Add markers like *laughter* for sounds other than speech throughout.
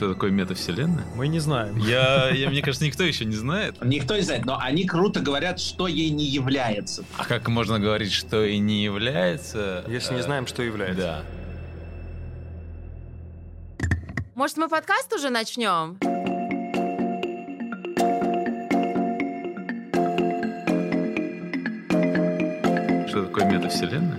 Что такое метавселенная? Мы не знаем. Я, я, мне кажется, никто еще не знает. Никто не знает, но они круто говорят, что ей не является. А как можно говорить, что и не является? Если не знаем, что является. Да. Может, мы подкаст уже начнем? Что такое метавселенная?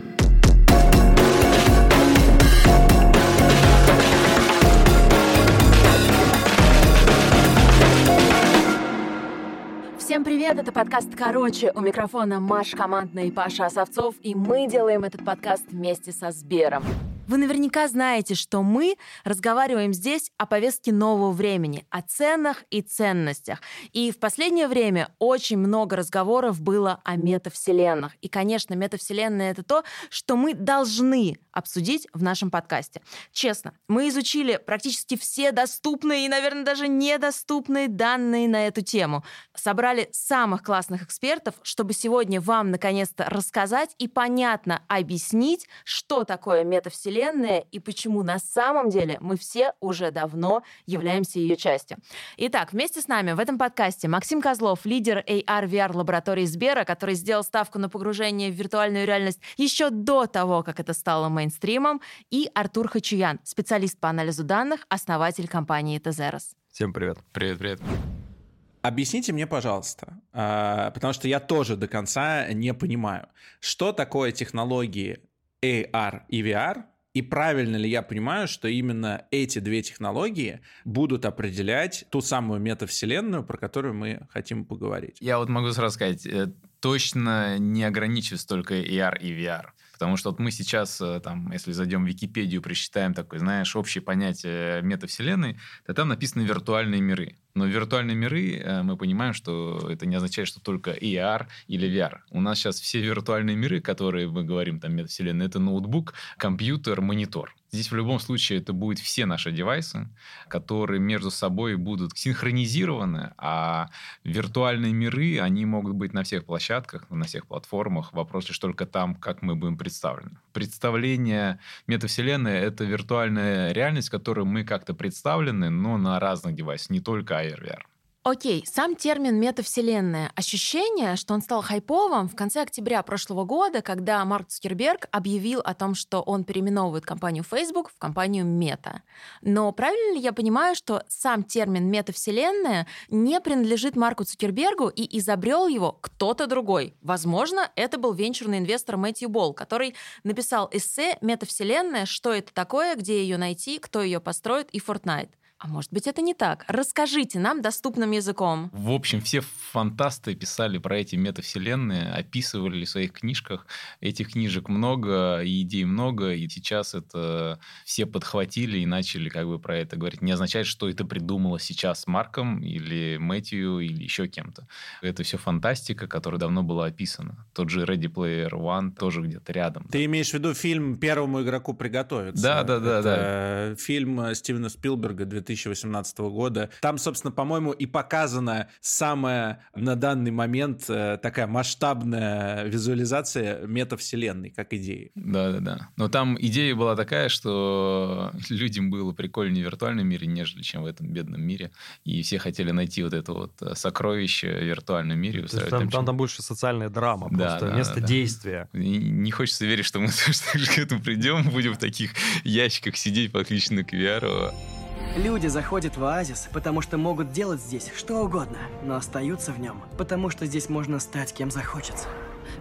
Всем привет, это подкаст «Короче». У микрофона Маш Командная и Паша Осовцов, и мы делаем этот подкаст вместе со Сбером. Вы наверняка знаете, что мы разговариваем здесь о повестке нового времени, о ценах и ценностях. И в последнее время очень много разговоров было о метавселенных. И, конечно, метавселенная — это то, что мы должны обсудить в нашем подкасте. Честно, мы изучили практически все доступные и, наверное, даже недоступные данные на эту тему. Собрали самых классных экспертов, чтобы сегодня вам наконец-то рассказать и понятно объяснить, что такое метавселенная Вселенная и почему на самом деле мы все уже давно являемся ее частью. Итак, вместе с нами в этом подкасте Максим Козлов, лидер AR-VR лаборатории Сбера, который сделал ставку на погружение в виртуальную реальность еще до того, как это стало мейнстримом, и Артур Хачуян, специалист по анализу данных, основатель компании Тезерос. Всем привет. Привет, привет. Объясните мне, пожалуйста, а, потому что я тоже до конца не понимаю, что такое технологии AR и VR и правильно ли я понимаю, что именно эти две технологии будут определять ту самую метавселенную, про которую мы хотим поговорить? Я вот могу сразу сказать, э, точно не ограничиваюсь только AR и VR. Потому что вот мы сейчас, э, там, если зайдем в Википедию, прочитаем такое, знаешь, общее понятие метавселенной, то там написаны виртуальные миры. Но виртуальные миры, э, мы понимаем, что это не означает, что только AR или VR. У нас сейчас все виртуальные миры, которые мы говорим, там, метавселенная, это ноутбук, компьютер, монитор. Здесь в любом случае это будут все наши девайсы, которые между собой будут синхронизированы, а виртуальные миры, они могут быть на всех площадках, на всех платформах. Вопрос лишь только там, как мы будем представлены. Представление метавселенной — это виртуальная реальность, в которой мы как-то представлены, но на разных девайсах, не только AR, VR. Окей, сам термин метавселенная. Ощущение, что он стал хайповым в конце октября прошлого года, когда Марк Цукерберг объявил о том, что он переименовывает компанию Facebook в компанию Мета. Но правильно ли я понимаю, что сам термин метавселенная не принадлежит Марку Цукербергу и изобрел его кто-то другой? Возможно, это был венчурный инвестор Мэтью Болл, который написал эссе «Метавселенная. Что это такое? Где ее найти? Кто ее построит?» и Fortnite. А может быть, это не так? Расскажите нам доступным языком. В общем, все фантасты писали про эти метавселенные, описывали в своих книжках. Этих книжек много, и идей много, и сейчас это все подхватили и начали как бы про это говорить. Не означает, что это придумало сейчас Марком или Мэтью или еще кем-то. Это все фантастика, которая давно была описана. Тот же Ready Player One тоже где-то рядом. Ты имеешь в виду фильм «Первому игроку приготовиться»? Да, да, да. Это да. фильм Стивена Спилберга 2000 2018 года. Там, собственно, по-моему, и показана самая на данный момент э, такая масштабная визуализация метавселенной как идеи. Да-да-да. Но там идея была такая, что людям было прикольнее в виртуальном мире, нежели чем в этом бедном мире. И все хотели найти вот это вот сокровище в виртуальном мире. Там, там, там больше социальная драма, да, просто да, место да, действия. И не хочется верить, что мы *laughs* к этому придем, будем в таких ящиках сидеть, подключены к VR. Люди заходят в оазис, потому что могут делать здесь что угодно, но остаются в нем, потому что здесь можно стать кем захочется.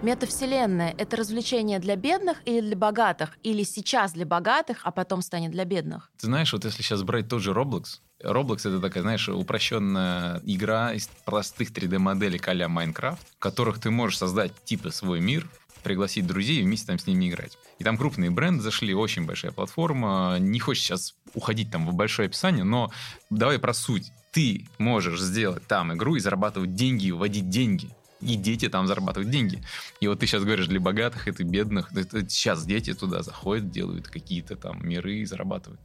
Метавселенная — это развлечение для бедных или для богатых? Или сейчас для богатых, а потом станет для бедных? Ты знаешь, вот если сейчас брать тот же Roblox, Roblox — это такая, знаешь, упрощенная игра из простых 3D-моделей а-ля Майнкрафт, в которых ты можешь создать типа свой мир, пригласить друзей и вместе там с ними играть. И там крупные бренды зашли, очень большая платформа. Не хочешь сейчас уходить там в большое описание, но давай про суть. Ты можешь сделать там игру и зарабатывать деньги, и вводить деньги и дети там зарабатывают деньги. И вот ты сейчас говоришь, для богатых это бедных, это сейчас дети туда заходят, делают какие-то там миры и зарабатывают.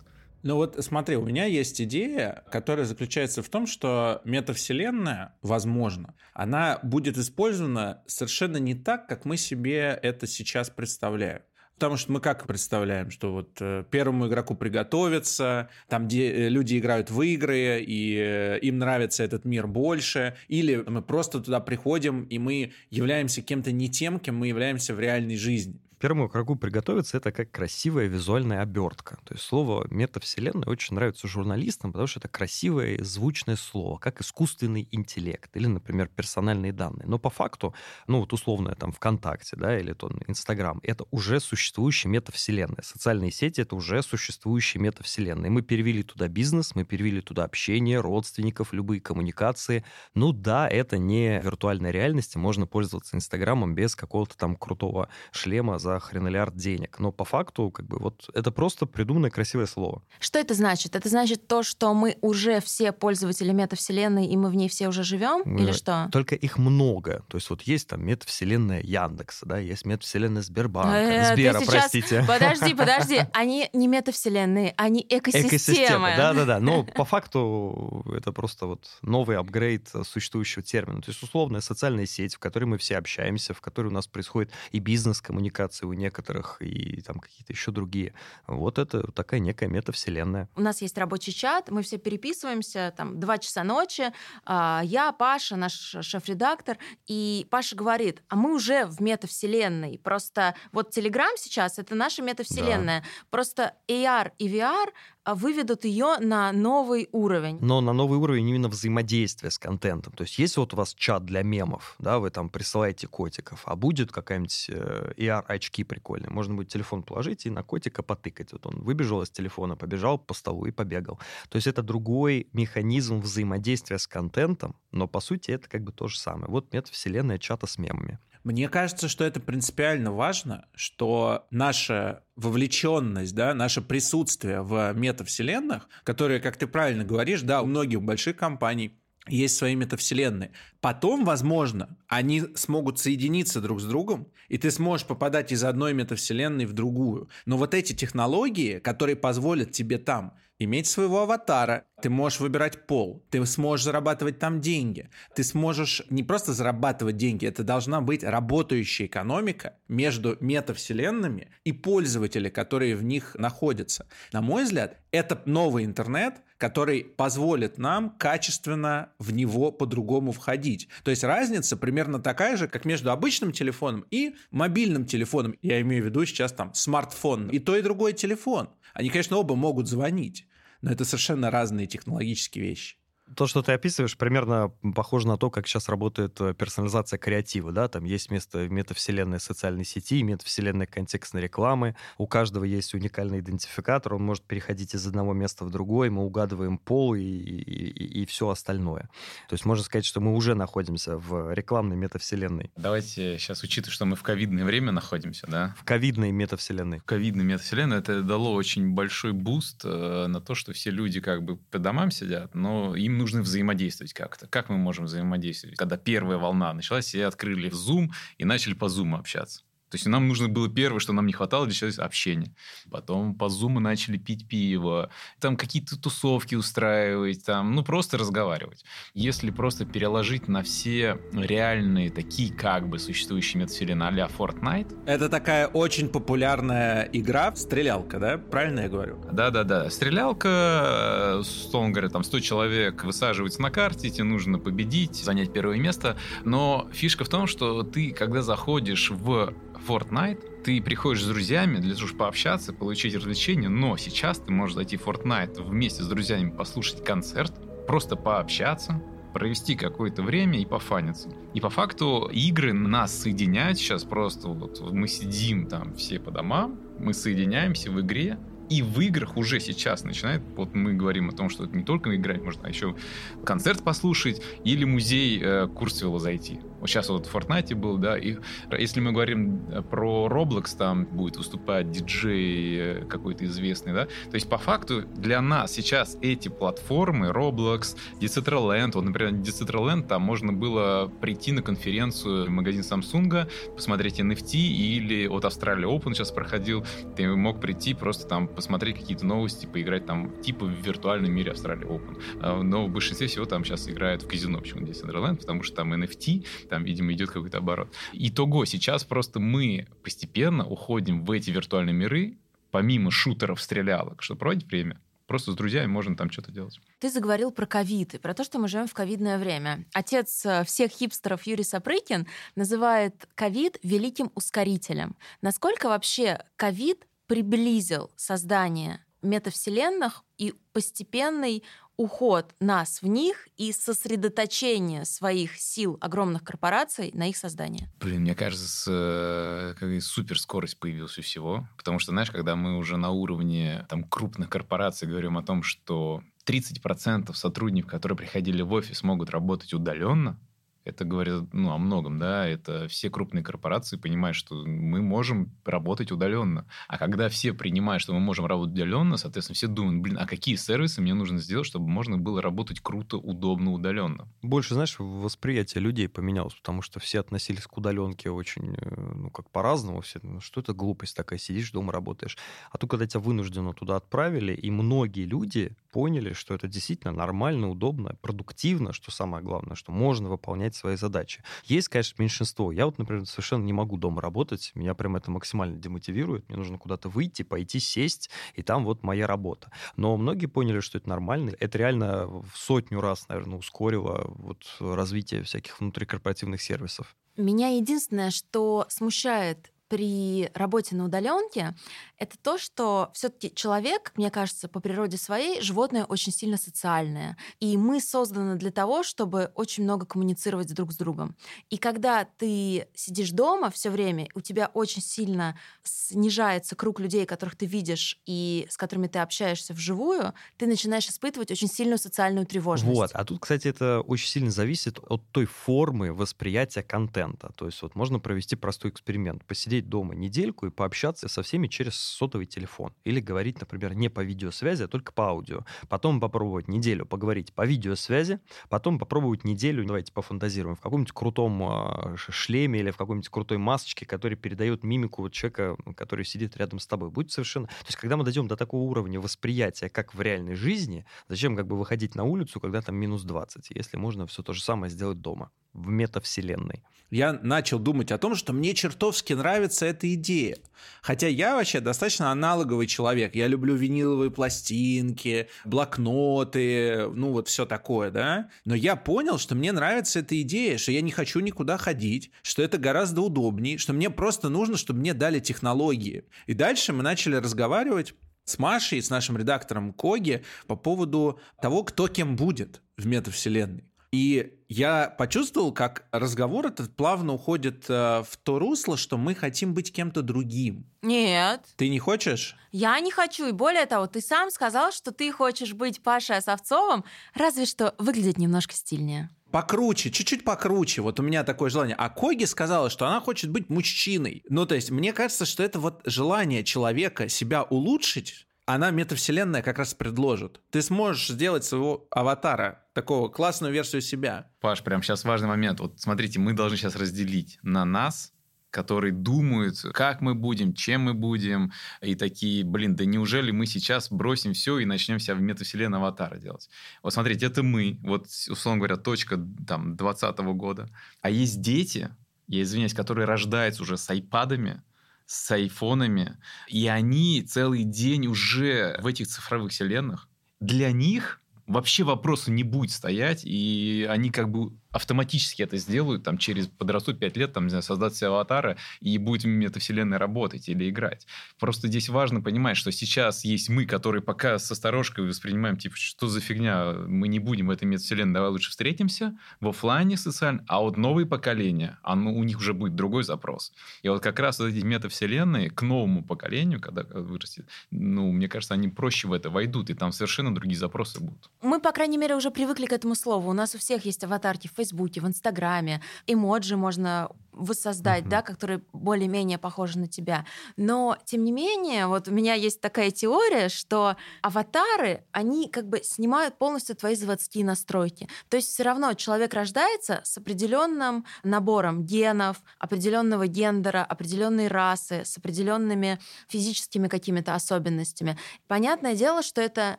Ну вот смотри, у меня есть идея, которая заключается в том, что метавселенная, возможно, она будет использована совершенно не так, как мы себе это сейчас представляем. Потому что мы как представляем, что вот э, первому игроку приготовиться, там где э, люди играют в игры, и э, им нравится этот мир больше, или мы просто туда приходим, и мы являемся кем-то не тем, кем мы являемся в реальной жизни первому кругу приготовиться это как красивая визуальная обертка. То есть слово метавселенная очень нравится журналистам, потому что это красивое звучное слово, как искусственный интеллект или, например, персональные данные. Но по факту, ну вот условно там ВКонтакте, да, или то Инстаграм, это уже существующая метавселенная. Социальные сети это уже существующие метавселенные. Мы перевели туда бизнес, мы перевели туда общение, родственников, любые коммуникации. Ну да, это не виртуальная реальность, можно пользоваться Инстаграмом без какого-то там крутого шлема за хренолиард денег. Но по факту, как бы, вот это просто придуманное красивое слово. Что это значит? Это значит то, что мы уже все пользователи метавселенной, и мы в ней все уже живем? Мы... Или что? Только их много. То есть вот есть там метавселенная Яндекса, да, есть метавселенная Сбербанка, э, Сбера, сейчас... простите. Подожди, *laughs* подожди. Они не метавселенные, они экосистемы. Экосистемы, да-да-да. Но по факту это просто вот новый апгрейд существующего термина. То есть условная социальная сеть, в которой мы все общаемся, в которой у нас происходит и бизнес-коммуникация, у некоторых, и там какие-то еще другие. Вот это такая некая метавселенная. У нас есть рабочий чат, мы все переписываемся, там, два часа ночи, а, я, Паша, наш шеф-редактор, и Паша говорит, а мы уже в метавселенной, просто вот Телеграм сейчас — это наша метавселенная, да. просто AR и VR выведут ее на новый уровень. Но на новый уровень именно взаимодействия с контентом. То есть если вот у вас чат для мемов, да, вы там присылаете котиков, а будет какая-нибудь э, AR-очки прикольные, можно будет телефон положить и на котика потыкать. Вот он выбежал из телефона, побежал по столу и побегал. То есть это другой механизм взаимодействия с контентом, но по сути это как бы то же самое. Вот метавселенная чата с мемами. Мне кажется, что это принципиально важно, что наша вовлеченность, да, наше присутствие в метавселенных, которые, как ты правильно говоришь, да, у многих больших компаний есть свои метавселенные. Потом, возможно, они смогут соединиться друг с другом, и ты сможешь попадать из одной метавселенной в другую. Но вот эти технологии, которые позволят тебе там иметь своего аватара, ты можешь выбирать пол, ты сможешь зарабатывать там деньги, ты сможешь не просто зарабатывать деньги, это должна быть работающая экономика между метавселенными и пользователи, которые в них находятся. На мой взгляд, это новый интернет, который позволит нам качественно в него по-другому входить. То есть разница примерно такая же, как между обычным телефоном и мобильным телефоном. Я имею в виду сейчас там смартфон. И то, и другой телефон. Они, конечно, оба могут звонить, но это совершенно разные технологические вещи то, что ты описываешь, примерно похоже на то, как сейчас работает э, персонализация креатива, да, там есть место метавселенной социальной сети, метавселенной контекстной рекламы, у каждого есть уникальный идентификатор, он может переходить из одного места в другое, мы угадываем пол и, и, и все остальное. То есть можно сказать, что мы уже находимся в рекламной метавселенной. Давайте сейчас, учитывая, что мы в ковидное время находимся, да? В ковидной метавселенной. В ковидной метавселенной это дало очень большой буст э, на то, что все люди как бы по домам сидят, но им нужно взаимодействовать как-то. Как мы можем взаимодействовать? Когда первая волна началась, все открыли Zoom и начали по Zoom общаться. То есть нам нужно было первое, что нам не хватало для человека, общения. Потом по зуму начали пить пиво, там какие-то тусовки устраивать, там, ну, просто разговаривать. Если просто переложить на все реальные, такие как бы существующие метавселенные а-ля Fortnite. Это такая очень популярная игра, стрелялка, да? Правильно я говорю? Да-да-да. Стрелялка, условно говоря, там 100 человек высаживаются на карте, тебе нужно победить, занять первое место. Но фишка в том, что ты, когда заходишь в Fortnite, ты приходишь с друзьями для того, чтобы пообщаться, получить развлечение, но сейчас ты можешь зайти в Fortnite вместе с друзьями послушать концерт, просто пообщаться, провести какое-то время и пофаниться. И по факту игры нас соединяют сейчас просто вот мы сидим там все по домам, мы соединяемся в игре, и в играх уже сейчас начинает, вот мы говорим о том, что это не только играть, можно еще концерт послушать или музей э, Курсвилла зайти. Вот сейчас вот в Fortnite был, да, и если мы говорим э, про Roblox, там будет выступать диджей э, какой-то известный, да, то есть по факту для нас сейчас эти платформы, Roblox, Decentraland, вот, например, Decentraland, там можно было прийти на конференцию в магазин Samsung, посмотреть NFT, или вот Australia Open сейчас проходил, ты мог прийти просто там посмотреть какие-то новости, поиграть там типа в виртуальном мире Австралии Open. А, но в большинстве всего там сейчас играют в казино, почему здесь Decentraland, потому что там NFT, там, видимо, идет какой-то оборот. Итого, сейчас просто мы постепенно уходим в эти виртуальные миры, помимо шутеров, стрелялок, чтобы проводить время, Просто с друзьями можно там что-то делать. Ты заговорил про ковид и про то, что мы живем в ковидное время. Отец э, всех хипстеров Юрий Сапрыкин называет ковид великим ускорителем. Насколько вообще ковид приблизил создание метавселенных и постепенный уход нас в них и сосредоточение своих сил огромных корпораций на их создание. Блин, мне кажется, э, суперскорость появилась у всего. Потому что, знаешь, когда мы уже на уровне там, крупных корпораций говорим о том, что 30% сотрудников, которые приходили в офис, могут работать удаленно, это говорит ну, о многом, да, это все крупные корпорации понимают, что мы можем работать удаленно. А когда все принимают, что мы можем работать удаленно, соответственно, все думают, блин, а какие сервисы мне нужно сделать, чтобы можно было работать круто, удобно, удаленно? Больше, знаешь, восприятие людей поменялось, потому что все относились к удаленке очень, э, ну, как по-разному. Все, ну, что это глупость такая, сидишь дома, работаешь. А тут, когда тебя вынужденно туда отправили, и многие люди поняли, что это действительно нормально, удобно, продуктивно, что самое главное, что можно выполнять свои задачи. Есть, конечно, меньшинство. Я вот, например, совершенно не могу дома работать, меня прям это максимально демотивирует. Мне нужно куда-то выйти, пойти, сесть, и там вот моя работа. Но многие поняли, что это нормально. Это реально в сотню раз, наверное, ускорило вот развитие всяких внутрикорпоративных сервисов. Меня единственное, что смущает при работе на удаленке, это то, что все-таки человек, мне кажется, по природе своей, животное очень сильно социальное. И мы созданы для того, чтобы очень много коммуницировать друг с другом. И когда ты сидишь дома все время, у тебя очень сильно снижается круг людей, которых ты видишь и с которыми ты общаешься вживую, ты начинаешь испытывать очень сильную социальную тревожность. Вот. А тут, кстати, это очень сильно зависит от той формы восприятия контента. То есть вот можно провести простой эксперимент. Посидеть посидеть дома недельку и пообщаться со всеми через сотовый телефон. Или говорить, например, не по видеосвязи, а только по аудио. Потом попробовать неделю поговорить по видеосвязи, потом попробовать неделю, давайте пофантазируем, в каком-нибудь крутом а, шлеме или в какой-нибудь крутой масочке, который передает мимику человека, который сидит рядом с тобой. Будет совершенно... То есть, когда мы дойдем до такого уровня восприятия, как в реальной жизни, зачем как бы выходить на улицу, когда там минус 20, если можно все то же самое сделать дома, в метавселенной? Я начал думать о том, что мне чертовски нравится эта идея. Хотя я вообще достаточно аналоговый человек. Я люблю виниловые пластинки, блокноты, ну вот все такое, да. Но я понял, что мне нравится эта идея, что я не хочу никуда ходить, что это гораздо удобнее, что мне просто нужно, чтобы мне дали технологии. И дальше мы начали разговаривать с Машей, с нашим редактором Коги по поводу того, кто кем будет в метавселенной. И я почувствовал, как разговор этот плавно уходит э, в то русло, что мы хотим быть кем-то другим. Нет. Ты не хочешь? Я не хочу. И более того, ты сам сказал, что ты хочешь быть Пашей Осовцовым, разве что выглядеть немножко стильнее покруче, чуть-чуть покруче. Вот у меня такое желание. А Коги сказала, что она хочет быть мужчиной. Ну, то есть, мне кажется, что это вот желание человека себя улучшить, она метавселенная как раз предложит. Ты сможешь сделать своего аватара, такого классную версию себя. Паш, прям сейчас важный момент. Вот смотрите, мы должны сейчас разделить на нас которые думают, как мы будем, чем мы будем, и такие, блин, да неужели мы сейчас бросим все и начнем себя в метавселенной аватара делать? Вот смотрите, это мы, вот, условно говоря, точка там 20 года. А есть дети, я извиняюсь, которые рождаются уже с айпадами, с айфонами, и они целый день уже в этих цифровых вселенных. Для них вообще вопроса не будет стоять, и они как бы автоматически это сделают, там, через подрастут 5 лет, там, знаю, создать себе аватара и будет в метавселенной работать или играть. Просто здесь важно понимать, что сейчас есть мы, которые пока с осторожкой воспринимаем, типа, что за фигня, мы не будем в этой метавселенной, давай лучше встретимся в офлайне социально, а вот новые поколения, оно, у них уже будет другой запрос. И вот как раз вот эти метавселенные к новому поколению, когда вырастет, ну, мне кажется, они проще в это войдут, и там совершенно другие запросы будут. Мы, по крайней мере, уже привыкли к этому слову. У нас у всех есть аватарки в Фейсбуке, в Инстаграме. Эмоджи можно воссоздать, Мгм. да, которые более-менее похожи на тебя. Но, тем не менее, вот у меня есть такая теория, что аватары, они как бы снимают полностью твои заводские настройки. То есть все равно человек рождается с определенным набором генов, определенного гендера, определенной расы, с определенными физическими какими-то особенностями. Понятное дело, что это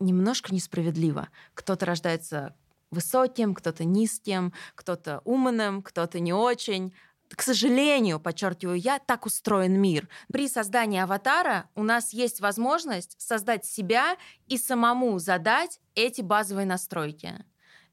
немножко несправедливо. Кто-то рождается высоким, кто-то низким, кто-то умным, кто-то не очень. К сожалению, подчеркиваю я, так устроен мир. При создании аватара у нас есть возможность создать себя и самому задать эти базовые настройки.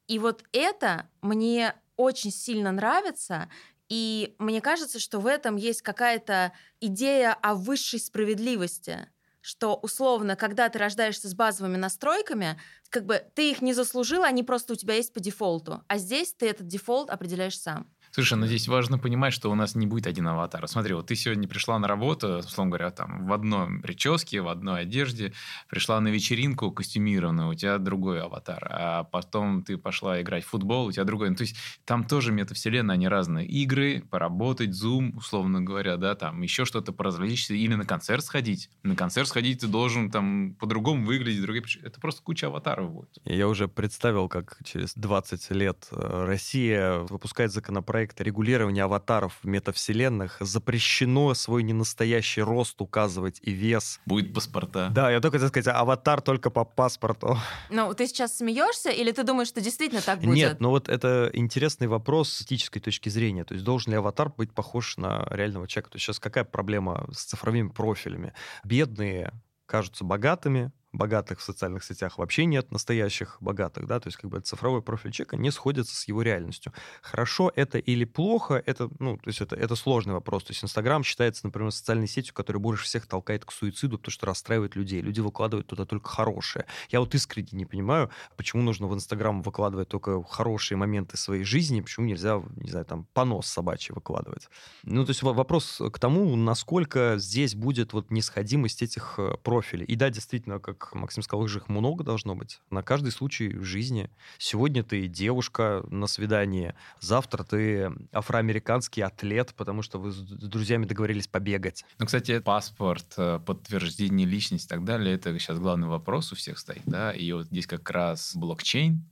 И вот это мне очень сильно нравится, и мне кажется, что в этом есть какая-то идея о высшей справедливости что условно, когда ты рождаешься с базовыми настройками, как бы ты их не заслужил, они просто у тебя есть по дефолту. А здесь ты этот дефолт определяешь сам. Слушай, но здесь важно понимать, что у нас не будет один аватар. Смотри, вот ты сегодня пришла на работу, условно говоря, там в одной прическе, в одной одежде, пришла на вечеринку костюмированную, у тебя другой аватар, а потом ты пошла играть в футбол, у тебя другой. Ну, то есть там тоже метавселенная, они разные. Игры, поработать, зум, условно говоря, да, там еще что-то поразвлечься, или на концерт сходить. На концерт сходить ты должен там по-другому выглядеть, другие... это просто куча аватаров будет. Я уже представил, как через 20 лет э, Россия выпускает законопроект регулирования аватаров в метавселенных. Запрещено свой ненастоящий рост указывать и вес. Будет паспорта. Да, я только хотел сказать, аватар только по паспорту. Ну, ты сейчас смеешься, или ты думаешь, что действительно так будет? Нет, ну вот это интересный вопрос с этической точки зрения. То есть должен ли аватар быть похож на реального человека? То есть сейчас какая проблема с цифровыми профилями? Бедные кажутся богатыми, богатых в социальных сетях вообще нет настоящих богатых, да, то есть как бы цифровой профиль человека не сходится с его реальностью. Хорошо это или плохо, это, ну, то есть это, это сложный вопрос. То есть Инстаграм считается, например, социальной сетью, которая больше всех толкает к суициду, потому что расстраивает людей. Люди выкладывают туда только хорошее. Я вот искренне не понимаю, почему нужно в Инстаграм выкладывать только хорошие моменты своей жизни, почему нельзя, не знаю, там, понос собачий выкладывать. Ну, то есть вопрос к тому, насколько здесь будет вот несходимость этих э, профилей. И да, действительно, как Максим сказал, их же их много должно быть. На каждый случай в жизни. Сегодня ты девушка на свидании, завтра ты афроамериканский атлет, потому что вы с друзьями договорились побегать. Ну, кстати, паспорт, э, подтверждение личности и так далее, это сейчас главный вопрос у всех стоит, да, и вот здесь как раз блокчейн,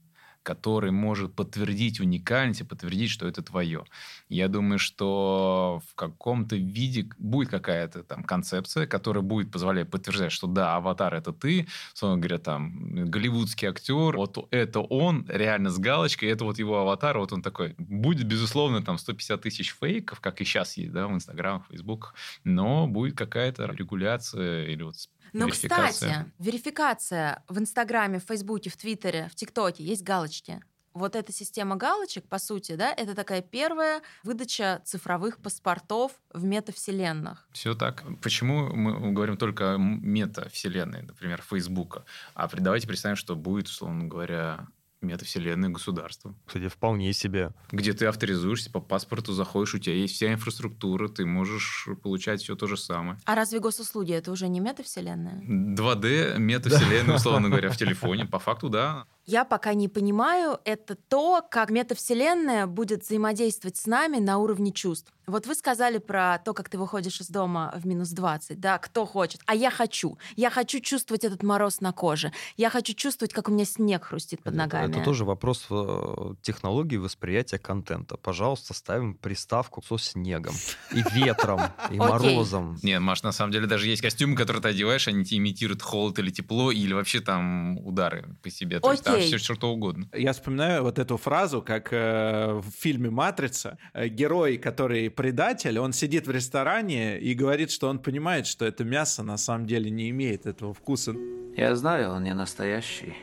который может подтвердить уникальность и подтвердить, что это твое. Я думаю, что в каком-то виде будет какая-то там концепция, которая будет позволять подтверждать, что да, аватар это ты, словно говоря, там, голливудский актер, вот это он, реально с галочкой, это вот его аватар, вот он такой. Будет, безусловно, там 150 тысяч фейков, как и сейчас есть, да, в Инстаграм, в Фейсбук, но будет какая-то регуляция или вот но, верификация. кстати, верификация в Инстаграме, в Фейсбуке, в Твиттере, в ТикТоке есть галочки. Вот эта система галочек, по сути, да, это такая первая выдача цифровых паспортов в метавселенных. Все так. Почему мы говорим только метавселенной, например, Фейсбука? А давайте представим, что будет, условно говоря, метавселенной государства. Кстати, вполне себе. Где ты авторизуешься, по паспорту заходишь, у тебя есть вся инфраструктура, ты можешь получать все то же самое. А разве госуслуги это уже не метавселенная? 2D, метавселенная, условно говоря, в телефоне. По факту, да. Я пока не понимаю, это то, как метавселенная будет взаимодействовать с нами на уровне чувств. Вот вы сказали про то, как ты выходишь из дома в минус 20, да, кто хочет. А я хочу. Я хочу чувствовать этот мороз на коже. Я хочу чувствовать, как у меня снег хрустит под ногами. Это, это тоже вопрос э, технологии восприятия контента. Пожалуйста, ставим приставку со снегом и *laughs* ветром, и морозом. Нет, Маш, на самом деле даже есть костюмы, которые ты одеваешь, они тебе имитируют холод или тепло, или вообще там удары по себе. То там все что угодно. Я вспоминаю вот эту фразу, как э, в фильме «Матрица». Э, герой, который предатель, он сидит в ресторане и говорит, что он понимает, что это мясо на самом деле не имеет этого вкуса. Я знаю, он не настоящий.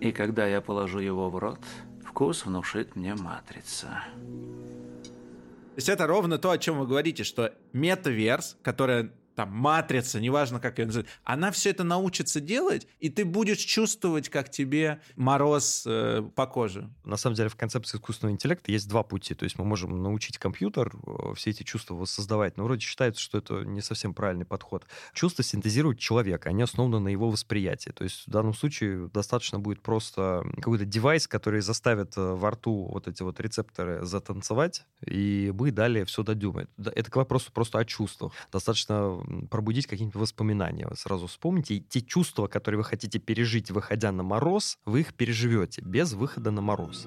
И когда я положу его в рот, вкус внушит мне матрица. То есть это ровно то, о чем вы говорите, что метаверс, которая там, матрица, неважно, как ее называют, она все это научится делать, и ты будешь чувствовать, как тебе мороз э, по коже. На самом деле в концепции искусственного интеллекта есть два пути. То есть мы можем научить компьютер э, все эти чувства воссоздавать, но вроде считается, что это не совсем правильный подход. Чувства синтезирует человек, они основаны на его восприятии. То есть в данном случае достаточно будет просто какой-то девайс, который заставит э, во рту вот эти вот рецепторы затанцевать, и мы далее все додумаем. Это к вопросу просто о чувствах. Достаточно пробудить какие-нибудь воспоминания. Вы сразу вспомните, те чувства, которые вы хотите пережить, выходя на мороз, вы их переживете без выхода на мороз.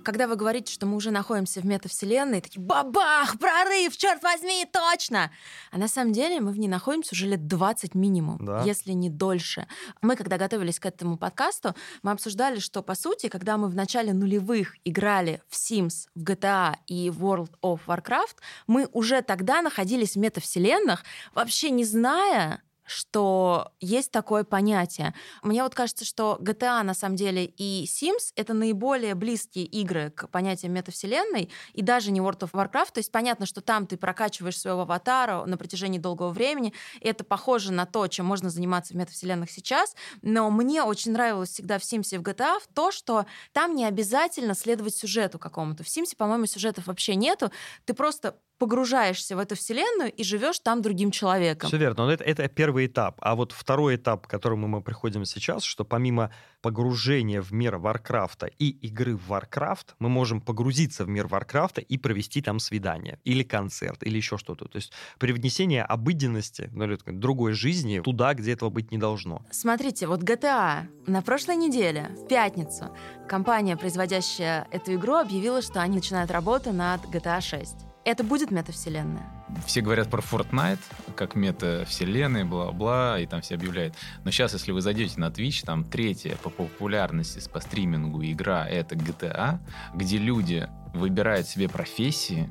Когда вы говорите, что мы уже находимся в метавселенной, такие бабах, прорыв, черт возьми, точно! А на самом деле мы в ней находимся уже лет 20 минимум, да. если не дольше. Мы, когда готовились к этому подкасту, мы обсуждали, что, по сути, когда мы в начале нулевых играли в Sims, в GTA и World of Warcraft, мы уже тогда находились в метавселенных, вообще не зная, что есть такое понятие. Мне вот кажется, что GTA на самом деле и Sims — это наиболее близкие игры к понятию метавселенной, и даже не World of Warcraft. То есть понятно, что там ты прокачиваешь своего аватара на протяжении долгого времени, и это похоже на то, чем можно заниматься в метавселенных сейчас, но мне очень нравилось всегда в Sims и в GTA то, что там не обязательно следовать сюжету какому-то. В Sims, по-моему, сюжетов вообще нету. Ты просто погружаешься в эту вселенную и живешь там другим человеком. Все верно, но это, это первый этап. А вот второй этап, к которому мы приходим сейчас, что помимо погружения в мир Варкрафта и игры в Варкрафт, мы можем погрузиться в мир Варкрафта и провести там свидание, или концерт, или еще что-то. То есть привнесение обыденности, ну, или другой жизни туда, где этого быть не должно. Смотрите, вот GTA на прошлой неделе, в пятницу, компания, производящая эту игру, объявила, что они начинают работу над GTA 6. Это будет метавселенная? Все говорят про Fortnite, как метавселенная, бла-бла, и там все объявляют. Но сейчас, если вы зайдете на Twitch, там третья по популярности по стримингу игра — это GTA, где люди выбирают себе профессии,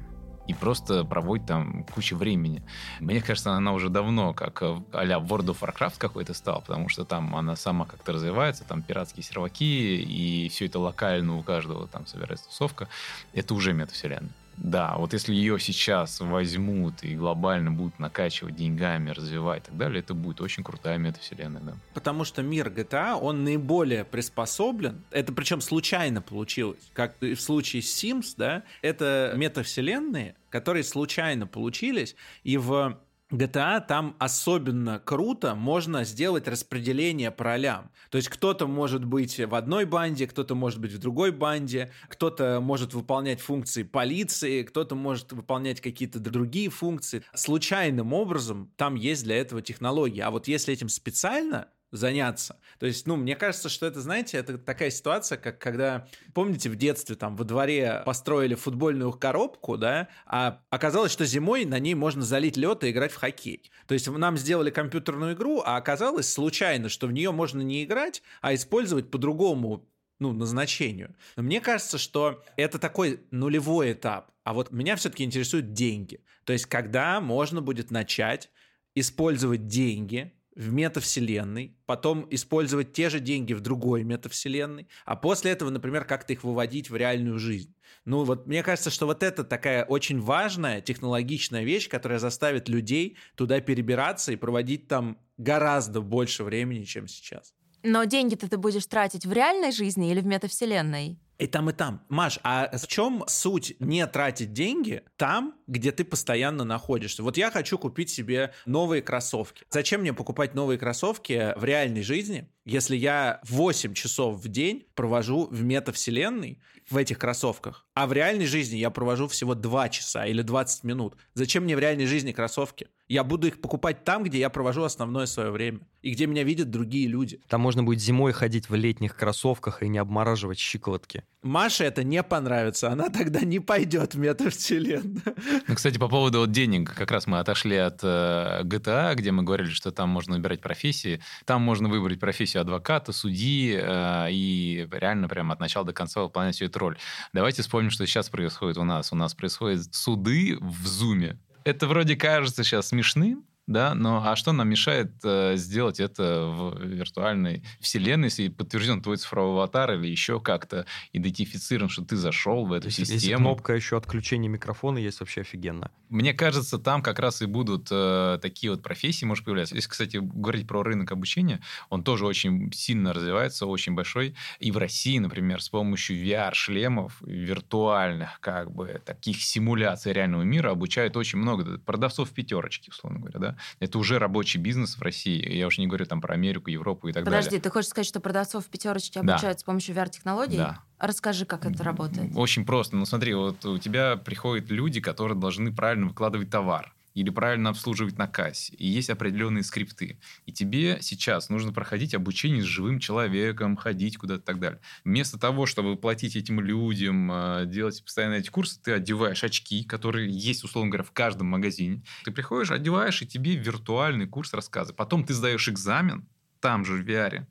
и просто проводит там кучу времени. Мне кажется, она уже давно как а-ля World of Warcraft какой-то стал, потому что там она сама как-то развивается, там пиратские серваки, и все это локально у каждого там собирается тусовка. Это уже метавселенная. Да, вот если ее сейчас возьмут и глобально будут накачивать деньгами, развивать и так далее, это будет очень крутая метавселенная, да. Потому что мир GTA, он наиболее приспособлен, это причем случайно получилось, как и в случае с Sims, да, это метавселенные, которые случайно получились, и в GTA там особенно круто можно сделать распределение по ролям. То есть кто-то может быть в одной банде, кто-то может быть в другой банде, кто-то может выполнять функции полиции, кто-то может выполнять какие-то другие функции. Случайным образом там есть для этого технологии. А вот если этим специально заняться. То есть, ну, мне кажется, что это, знаете, это такая ситуация, как когда, помните, в детстве там во дворе построили футбольную коробку, да, а оказалось, что зимой на ней можно залить лед и играть в хоккей. То есть нам сделали компьютерную игру, а оказалось случайно, что в нее можно не играть, а использовать по-другому ну, назначению. Но мне кажется, что это такой нулевой этап. А вот меня все-таки интересуют деньги. То есть, когда можно будет начать использовать деньги в метавселенной, потом использовать те же деньги в другой метавселенной, а после этого, например, как-то их выводить в реальную жизнь. Ну вот мне кажется, что вот это такая очень важная технологичная вещь, которая заставит людей туда перебираться и проводить там гораздо больше времени, чем сейчас. Но деньги-то ты будешь тратить в реальной жизни или в метавселенной? И там, и там. Маш, а в чем суть не тратить деньги там, где ты постоянно находишься? Вот я хочу купить себе новые кроссовки. Зачем мне покупать новые кроссовки в реальной жизни, если я 8 часов в день провожу в метавселенной в этих кроссовках, а в реальной жизни я провожу всего 2 часа или 20 минут? Зачем мне в реальной жизни кроссовки? Я буду их покупать там, где я провожу основное свое время и где меня видят другие люди. Там можно будет зимой ходить в летних кроссовках и не обмораживать щиколотки. Маше это не понравится, она тогда не пойдет в метавселенную. Ну, кстати, по поводу вот денег, как раз мы отошли от э, GTA, где мы говорили, что там можно выбирать профессии. Там можно выбрать профессию адвоката, судьи э, и реально прямо от начала до конца выполнять всю эту роль. Давайте вспомним, что сейчас происходит у нас. У нас происходят суды в Зуме это вроде кажется сейчас смешным, да, но а что нам мешает э, сделать это в виртуальной вселенной, если подтвержден твой цифровой аватар или еще как-то идентифицирован, что ты зашел в эту Если, если систему? кнопка еще отключения микрофона есть, вообще офигенно. Мне кажется, там как раз и будут э, такие вот профессии, может, появляться. Если, кстати, говорить про рынок обучения, он тоже очень сильно развивается, очень большой. И в России, например, с помощью VR-шлемов, виртуальных, как бы, таких симуляций реального мира обучают очень много продавцов пятерочки, условно говоря, да. Это уже рабочий бизнес в России. Я уже не говорю там про Америку, Европу и так Подожди, далее. ты хочешь сказать, что продавцов в пятерочке Да. обучают с помощью VR-технологий? Да. Расскажи, как это работает. Очень просто. Ну, смотри, вот у тебя приходят люди, которые должны правильно выкладывать товар или правильно обслуживать на кассе. И есть определенные скрипты. И тебе сейчас нужно проходить обучение с живым человеком, ходить куда-то и так далее. Вместо того, чтобы платить этим людям, э, делать постоянно эти курсы, ты одеваешь очки, которые есть, условно говоря, в каждом магазине. Ты приходишь, одеваешь, и тебе виртуальный курс рассказывает. Потом ты сдаешь экзамен, там же в VR,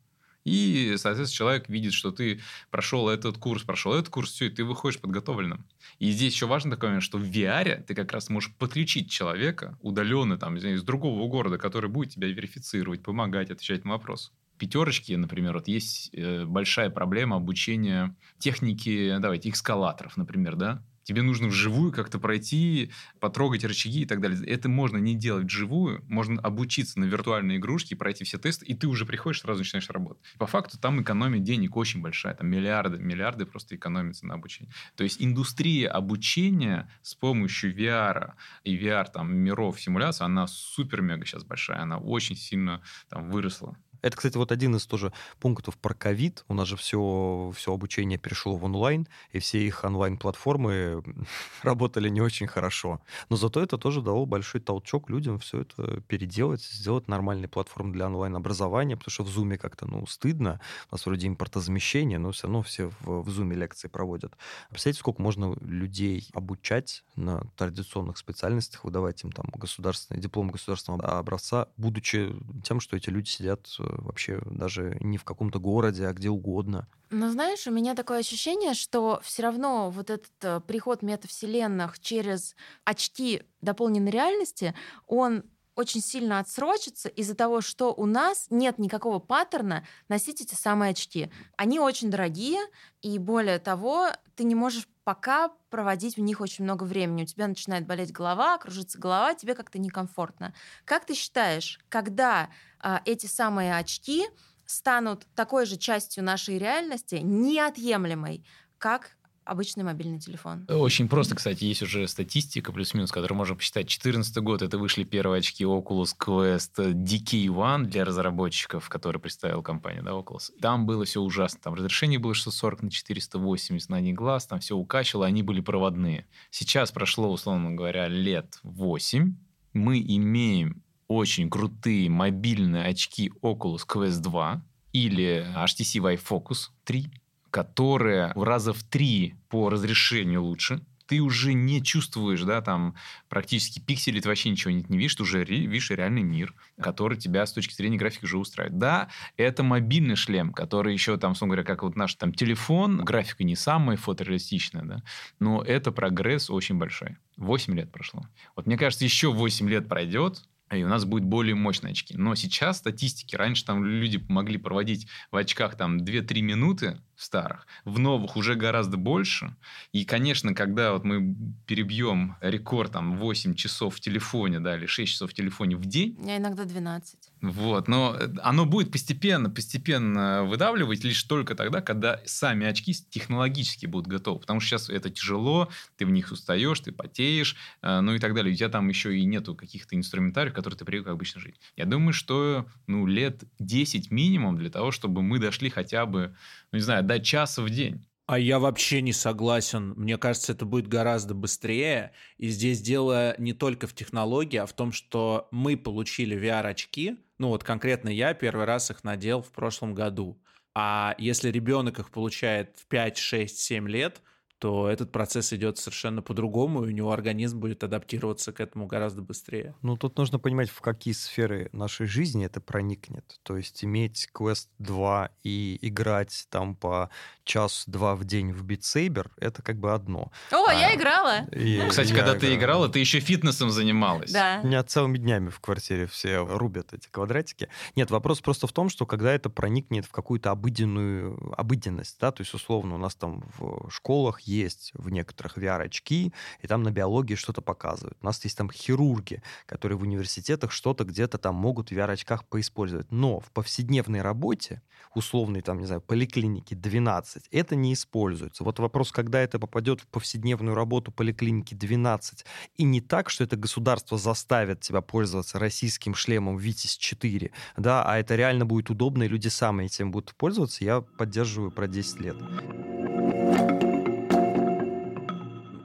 и, соответственно, человек видит, что ты прошел этот курс, прошел этот курс, все, и ты выходишь подготовленным. И здесь еще важно такой момент, что в VR ты как раз можешь подключить человека удаленно там, из другого города, который будет тебя верифицировать, помогать, отвечать на вопросы. Пятерочки, например, вот есть э, большая проблема обучения техники, давайте, эскалаторов, например, да? Тебе нужно вживую как-то пройти, потрогать рычаги и так далее. Это можно не делать вживую, можно обучиться на виртуальной игрушке, пройти все тесты, и ты уже приходишь, сразу начинаешь работать. По факту там экономия денег очень большая, там миллиарды, миллиарды просто экономится на обучении. То есть индустрия обучения с помощью VR и VR там миров симуляции, она супер-мега сейчас большая, она очень сильно там выросла. Это, кстати, вот один из тоже пунктов про ковид. У нас же все, все обучение перешло в онлайн, и все их онлайн-платформы *laughs* работали не очень хорошо. Но зато это тоже дало большой толчок людям все это переделать, сделать нормальные платформы для онлайн-образования, потому что в Zoom как-то, ну, стыдно. У нас вроде импортозамещение, но все равно все в, в Zoom лекции проводят. Представляете, сколько можно людей обучать на традиционных специальностях, выдавать им там государственный диплом государственного образца, будучи тем, что эти люди сидят э, вообще даже не в каком-то городе, а где угодно. Но знаешь, у меня такое ощущение, что все равно вот этот э, приход метавселенных через очки дополненной реальности, он очень сильно отсрочится из-за того, что у нас нет никакого паттерна носить эти самые очки. Они очень дорогие, и более того, ты не можешь пока проводить в них очень много времени. У тебя начинает болеть голова, кружится голова, тебе как-то некомфортно. Как ты считаешь, когда а, эти самые очки станут такой же частью нашей реальности, неотъемлемой, как обычный мобильный телефон. Очень просто, кстати, есть уже статистика плюс-минус, которую можно посчитать. 2014 год, это вышли первые очки Oculus Quest DK1 для разработчиков, которые представила компания, да, Oculus. Там было все ужасно. Там разрешение было 640 на 480 на один глаз, там все укачивало, они были проводные. Сейчас прошло, условно говоря, лет 8. Мы имеем очень крутые мобильные очки Oculus Quest 2 или HTC Vive Focus 3, которые в раза в три по разрешению лучше. Ты уже не чувствуешь, да, там практически пиксели, ты вообще ничего не, не видишь, ты уже видишь реальный мир, который тебя с точки зрения графики уже устраивает. Да, это мобильный шлем, который еще там, собственно говоря, как вот наш там телефон, графика не самая фотореалистичная, да, но это прогресс очень большой. 8 лет прошло. Вот мне кажется, еще 8 лет пройдет, и у нас будет более мощные очки. Но сейчас статистики, раньше там люди могли проводить в очках там 2-3 минуты в старых, в новых уже гораздо больше. И, конечно, когда вот мы перебьем рекорд там 8 часов в телефоне, да, или 6 часов в телефоне в день, меня иногда 12. Вот, но э, оно будет постепенно, постепенно выдавливать лишь только тогда, когда сами очки технологически будут готовы. Потому что сейчас это тяжело, ты в них устаешь, ты потеешь, э, ну и так далее. У тебя там еще и нету каких-то инструментариев, которые ты привык обычно жить. Я думаю, что ну, лет 10 минимум для того, чтобы мы дошли хотя бы, ну не знаю, до часа в день. А я вообще не согласен. Мне кажется, это будет гораздо быстрее. И здесь дело не только в технологии, а в том, что мы получили VR-очки. Ну вот конкретно я первый раз их надел в прошлом году. А если ребенок их получает в 5, 6, 7 лет, то этот процесс идет совершенно по-другому, и у него организм будет адаптироваться к этому гораздо быстрее. Ну, тут нужно понимать, в какие сферы нашей жизни это проникнет. То есть иметь квест 2 и играть там по час-два в день в битсейбер, это как бы одно. О, А, я играла. и Кстати, я когда ты играл. играла, ты еще фитнесом занималась. Да. У меня целыми днями в квартире все рубят эти квадратики. Нет, вопрос просто в том, что когда это проникнет в какую-то обыденную обыденность, да, то есть условно у нас там в школах есть в некоторых VR-очки, и там на биологии что-то показывают. У нас есть там хирурги, которые в университетах что-то где-то там могут в VR-очках поиспользовать. Но в повседневной работе, условной там, не знаю, поликлинике 12, это не используется. Вот вопрос, когда это попадет в повседневную работу поликлиники 12, и не так, что это государство заставит тебя пользоваться российским шлемом Витязь 4, да, а это реально будет удобно, и люди сами этим будут пользоваться, я поддерживаю про 10 лет.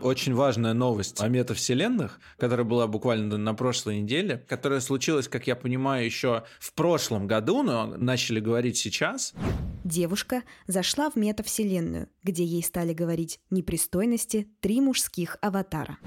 Очень важная новость о метавселенных, которая была буквально на прошлой неделе, которая случилась, как я понимаю, еще в прошлом году, но начали говорить сейчас. Девушка зашла в метавселенную, где ей стали говорить непристойности три мужских аватара.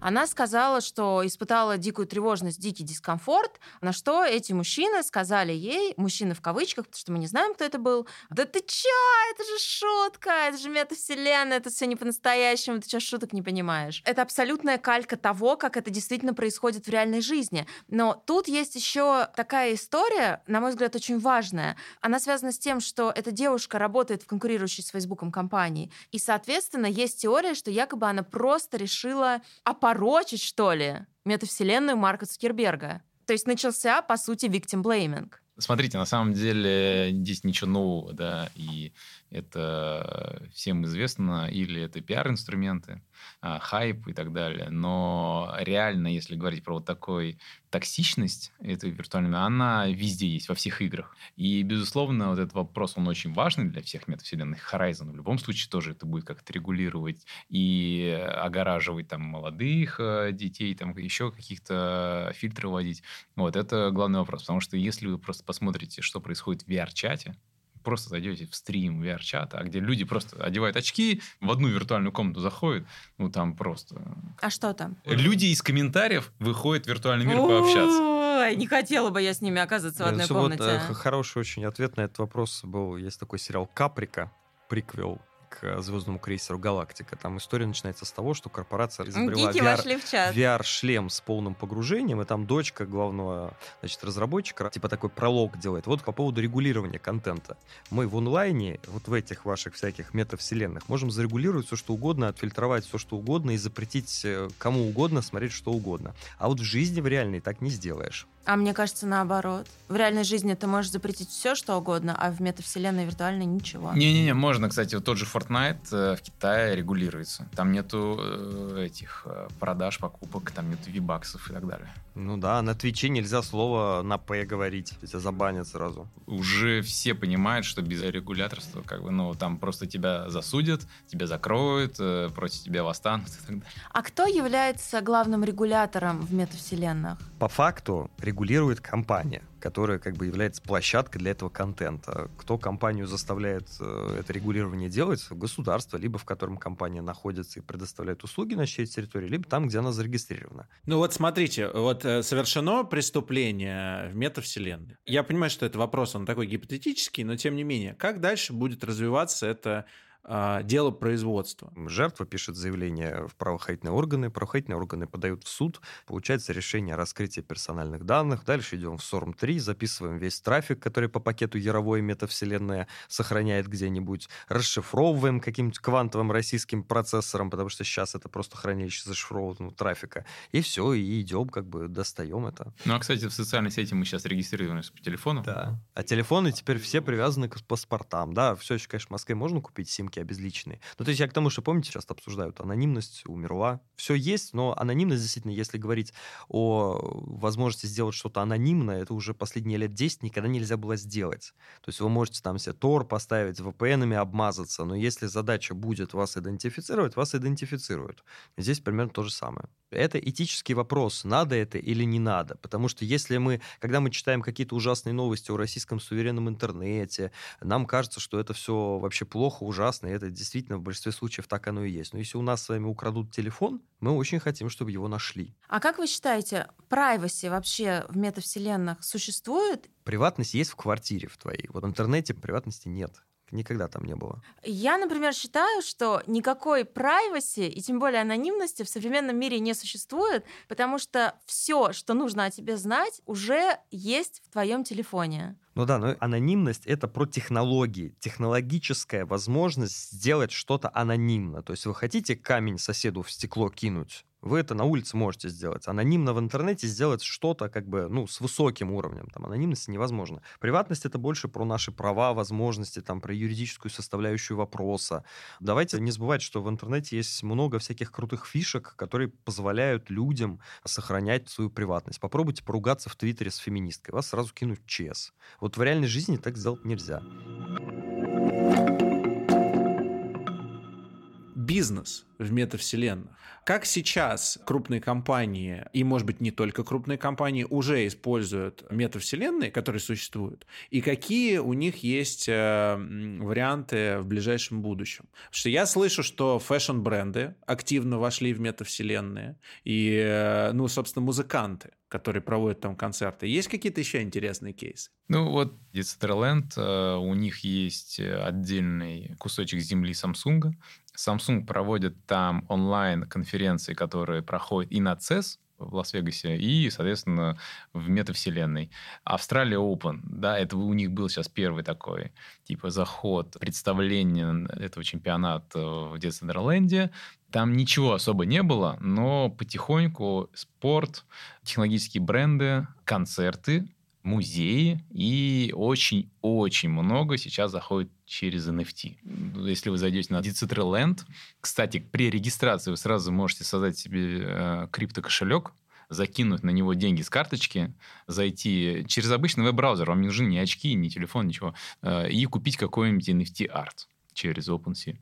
Она сказала, что испытала дикую тревожность, дикий дискомфорт, на что эти мужчины сказали ей, мужчины в кавычках, потому что мы не знаем, кто это был, да ты чё, это же шутка, это же метавселенная, это все не по-настоящему, ты чё шуток не понимаешь. Это абсолютная калька того, как это действительно происходит в реальной жизни. Но тут есть еще такая история, на мой взгляд, очень важная. Она связана с тем, что эта девушка работает в конкурирующей с Фейсбуком компании, и, соответственно, есть теория, что якобы она просто решила опорочить, что ли, метавселенную Марка Цукерберга. То есть начался, по сути, victim blaming. Смотрите, на самом деле здесь ничего нового, да, и это всем известно, или это пиар-инструменты, а, хайп и так далее, но реально, если говорить про вот такой токсичность этой виртуальной, она везде есть, во всех играх. И, безусловно, вот этот вопрос, он очень важный для всех метавселенных. Horizon в любом случае тоже это будет как-то регулировать и огораживать там молодых э, детей, там еще каких-то фильтры вводить. Вот, это главный вопрос. Потому что если вы просто посмотрите, что происходит в VR-чате, просто зайдете в стрим VR-чата, где люди просто одевают очки, в одну виртуальную комнату заходят, ну там просто... А что там? Люди из комментариев выходят в виртуальный мир пообщаться. Ой, не хотела бы я с ними оказываться в одной Всё вот, комнате. э, х- хороший очень ответ на этот вопрос был. Есть такой сериал «Каприка», приквел к звездному крейсеру «Галактика». Там история начинается с того, что корпорация изобрела VR. VR-шлем с полным погружением, и там дочка главного значит, разработчика типа такой пролог делает. Вот по поводу регулирования контента. Мы в онлайне, вот в этих ваших всяких метавселенных, можем зарегулировать все, что угодно, отфильтровать все, что угодно и запретить э, кому угодно смотреть что угодно. А вот в жизни в реальной так не сделаешь. А мне кажется, наоборот. В реальной жизни ты можешь запретить все, что угодно, а в метавселенной виртуальной ничего. Не-не-не, можно, кстати, вот тот же Fortnite э, в Китае регулируется. Там нету э, этих э, продаж, покупок, там нету вибаксов и так далее. Ну да, на Твиче нельзя слово на П говорить, тебя забанят сразу. Уже все понимают, что без регуляторства, как бы, ну, там просто тебя засудят, тебя закроют, э, против тебя восстанут и так далее. А кто является главным регулятором в метавселенных? По факту регулирует компания, которая как бы является площадкой для этого контента. Кто компанию заставляет э, это регулирование делать? Государство, либо в котором компания находится и предоставляет услуги на чьей территории, либо там, где она зарегистрирована. Ну вот смотрите, вот э, совершено преступление в метавселенной. Я понимаю, что это вопрос, он такой гипотетический, но тем не менее, как дальше будет развиваться это дело производства? Жертва пишет заявление в правоохранительные органы, правоохранительные органы подают в суд, получается решение о раскрытии персональных данных, дальше идем в СОРМ-3, записываем весь трафик, который по пакету Яровой метавселенная сохраняет где-нибудь, расшифровываем каким-нибудь квантовым российским процессором, потому что сейчас это просто хранилище зашифрованного трафика, и все, и идем, как бы достаем это. Ну, а, кстати, в социальной сети мы сейчас регистрируемся по телефону. Да. А телефоны теперь все привязаны к паспортам. Да, все еще, конечно, в Москве можно купить симки обезличенные. Ну, то есть я к тому, что, помните, часто обсуждают, анонимность умерла. Все есть, но анонимность, действительно, если говорить о возможности сделать что-то анонимное, это уже последние лет 10 никогда нельзя было сделать. То есть вы можете там себе Тор поставить, VPN-ами обмазаться, но если задача будет вас идентифицировать, вас идентифицируют. Здесь примерно то же самое. Это этический вопрос, надо это или не надо. Потому что если мы, когда мы читаем какие-то ужасные новости о российском суверенном интернете, нам кажется, что это все вообще плохо, ужасно, прекрасно, и это действительно в большинстве случаев так оно и есть. Но если у нас с вами украдут телефон, мы очень хотим, чтобы его нашли. А как вы считаете, privacy вообще в метавселенных существует? Приватность есть в квартире в твоей. Вот в интернете приватности нет. Никогда там не было. Я, например, считаю, что никакой privacy и тем более анонимности в современном мире не существует, потому что все, что нужно о тебе знать, уже есть в твоем телефоне. Ну да, но анонимность это про технологии, технологическая возможность сделать что-то анонимно. То есть вы хотите камень соседу в стекло кинуть, вы это на улице можете сделать. Анонимно в интернете сделать что-то как бы, ну, с высоким уровнем. Там анонимности невозможно. Приватность это больше про наши права, возможности, там, про юридическую составляющую вопроса. Давайте не забывать, что в интернете есть много всяких крутых фишек, которые позволяют людям сохранять свою приватность. Попробуйте поругаться в Твиттере с феминисткой. Вас сразу кинут ЧС. Вот в реальной жизни так сделать нельзя. Бизнес в метавселенных. Как сейчас крупные компании, и, может быть, не только крупные компании, уже используют метавселенные, которые существуют, и какие у них есть э, варианты в ближайшем будущем? Потому что я слышу, что фэшн-бренды активно вошли в метавселенные, и, э, ну, собственно, музыканты которые проводят там концерты. Есть какие-то еще интересные кейсы? Ну вот Decentraland, э, у них есть отдельный кусочек земли Samsung. Samsung проводит там онлайн-конференции, которые проходят и на CES, в Лас-Вегасе и, соответственно, в метавселенной. Австралия Open, да, это у них был сейчас первый такой, типа, заход, представление этого чемпионата в Децендерленде. Там ничего особо не было, но потихоньку спорт, технологические бренды, концерты музеи, и очень-очень много сейчас заходит через NFT. Если вы зайдете на Decentraland, кстати, при регистрации вы сразу можете создать себе э, криптокошелек, закинуть на него деньги с карточки, зайти через обычный веб-браузер, вам не нужны ни очки, ни телефон, ничего, э, и купить какой-нибудь NFT-арт через OpenSea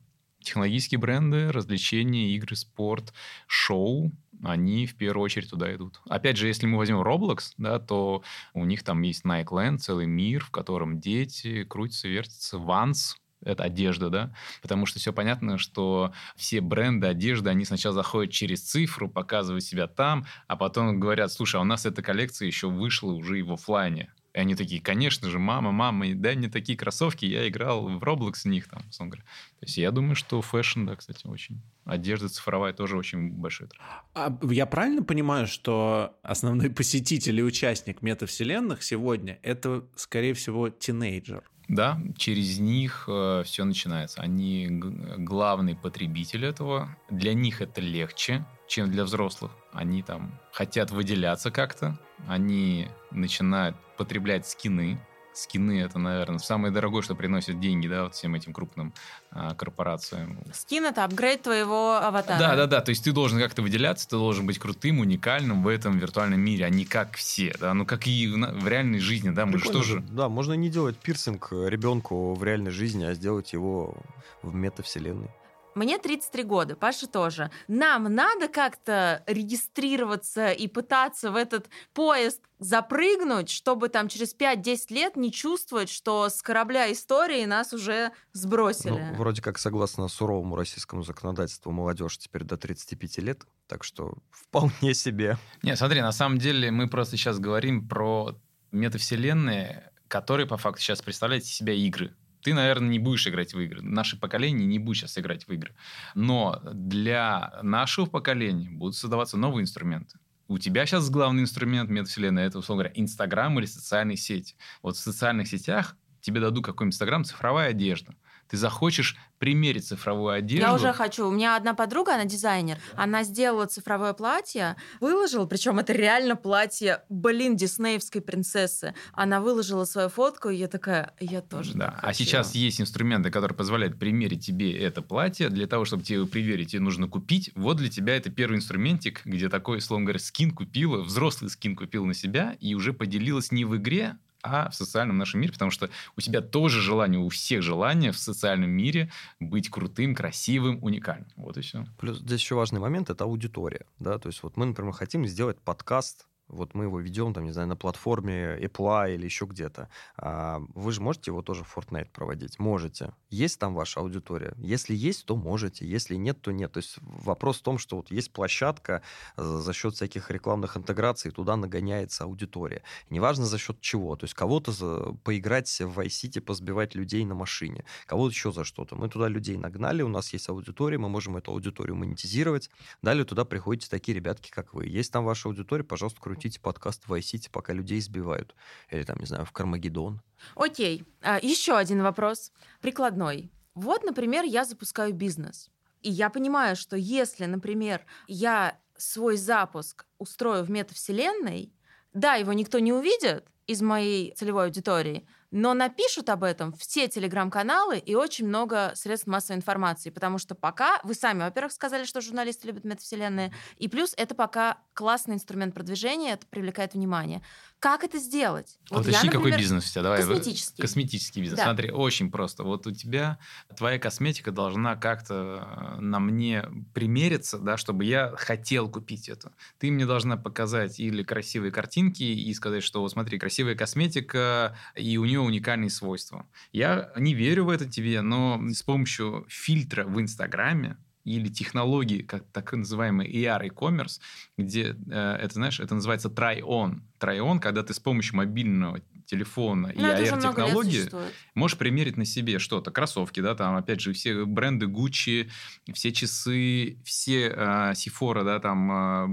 технологические бренды, развлечения, игры, спорт, шоу, они в первую очередь туда идут. Опять же, если мы возьмем Roblox, да, то у них там есть Nike Land, целый мир, в котором дети крутятся, вертятся, Vans, это одежда, да, потому что все понятно, что все бренды одежды, они сначала заходят через цифру, показывают себя там, а потом говорят, слушай, а у нас эта коллекция еще вышла уже и в офлайне. И они такие, конечно же, мама, мама, дай мне такие кроссовки, я играл в Roblox в них там, То есть я думаю, что фэшн, да, кстати, очень. Одежда цифровая тоже очень большой тренд. А я правильно понимаю, что основной посетитель и участник метавселенных сегодня это, скорее всего, тинейджер? Да, через них э, все начинается. Они главный потребитель этого. Для них это легче, чем для взрослых. Они там хотят выделяться как-то. Они начинают потреблять скины. Скины это, наверное, самое дорогое, что приносит деньги, да, вот всем этим крупным а, корпорациям. Скин это апгрейд твоего аватара. Да, да, да. То есть ты должен как-то выделяться, ты должен быть крутым, уникальным в этом виртуальном мире, а не как все, да. Ну как и в, в реальной жизни, да. Мы что же. Да, можно не делать пирсинг ребенку в реальной жизни, а сделать его в метавселенной. Мне 33 года, Паша тоже. Нам надо как-то регистрироваться и пытаться в этот поезд запрыгнуть, чтобы там через 5-10 лет не чувствовать, что с корабля истории нас уже сбросили. Ну, вроде как, согласно суровому российскому законодательству, молодежь теперь до 35 лет, так что вполне себе. Не, смотри, на самом деле мы просто сейчас говорим про метавселенные, которые по факту сейчас представляют из себя игры ты, наверное, не будешь играть в игры. Наше поколение не будет сейчас играть в игры. Но для нашего поколения будут создаваться новые инструменты. У тебя сейчас главный инструмент метавселенной это, условно говоря, Инстаграм или социальные сети. Вот в социальных сетях тебе дадут какой-нибудь Инстаграм, цифровая одежда ты захочешь примерить цифровую одежду. Я уже хочу. У меня одна подруга, она дизайнер. Она сделала цифровое платье, выложила, причем это реально платье, блин, диснеевской принцессы. Она выложила свою фотку, и я такая, я тоже. Да. А сейчас есть инструменты, которые позволяют примерить тебе это платье. Для того, чтобы тебе его примерить, тебе нужно купить. Вот для тебя это первый инструментик, где такой, словно говоря, скин купила, взрослый скин купил на себя и уже поделилась не в игре, а в социальном нашем мире, потому что у тебя тоже желание, у всех желание в социальном мире быть крутым, красивым, уникальным. Вот и все. Плюс здесь еще важный момент – это аудитория. Да? То есть вот мы, например, хотим сделать подкаст Вот мы его ведем, там, не знаю, на платформе Apple или еще где-то. А вы же можете его тоже в Fortnite проводить? Можете. Есть там ваша аудитория? Если есть, то можете. Если нет, то нет. То есть вопрос в том, что вот есть площадка э, за счет всяких рекламных интеграций, туда нагоняется аудитория. Неважно за счет чего. То есть кого-то поиграть в Vice City, позбивать людей на машине, кого-то еще за что-то. Мы туда людей нагнали, у нас есть аудитория, мы можем эту аудиторию монетизировать. Далее туда приходите такие ребятки, как вы. Есть там ваша аудитория, пожалуйста, крутите подкаст в Vice City, пока людей избивают. Или там, не знаю, в Кармагеддон. Окей. А, еще один вопрос. Прикладной. Вот, например, я запускаю бизнес. И я понимаю, что если, например, я свой запуск устрою в метавселенной, да, его никто не увидит из моей целевой аудитории, но напишут об этом все телеграм-каналы и очень много средств массовой информации, потому что пока вы сами, во-первых, сказали, что журналисты любят метавселенные, и плюс это пока классный инструмент продвижения, это привлекает внимание. Как это сделать? Вот Уточни, я, например, какой бизнес у тебя? Давай. Косметический. Косметический бизнес. Да. Смотри, очень просто. Вот у тебя твоя косметика должна как-то э, на мне примериться, да, чтобы я хотел купить это. Ты мне должна показать или красивые картинки и сказать, что вот смотри, красивая косметика, и у нее уникальные свойства. Я не верю в это тебе, но с помощью фильтра в Инстаграме или технологии, как так называемый AR e-commerce, где э, это, знаешь, это называется try-on. Try-on, когда ты с помощью мобильного телефона и AR-технологии можешь примерить на себе что-то. Кроссовки, да, там, опять же, все бренды Gucci, все часы, все э, Sephora, да, там, э,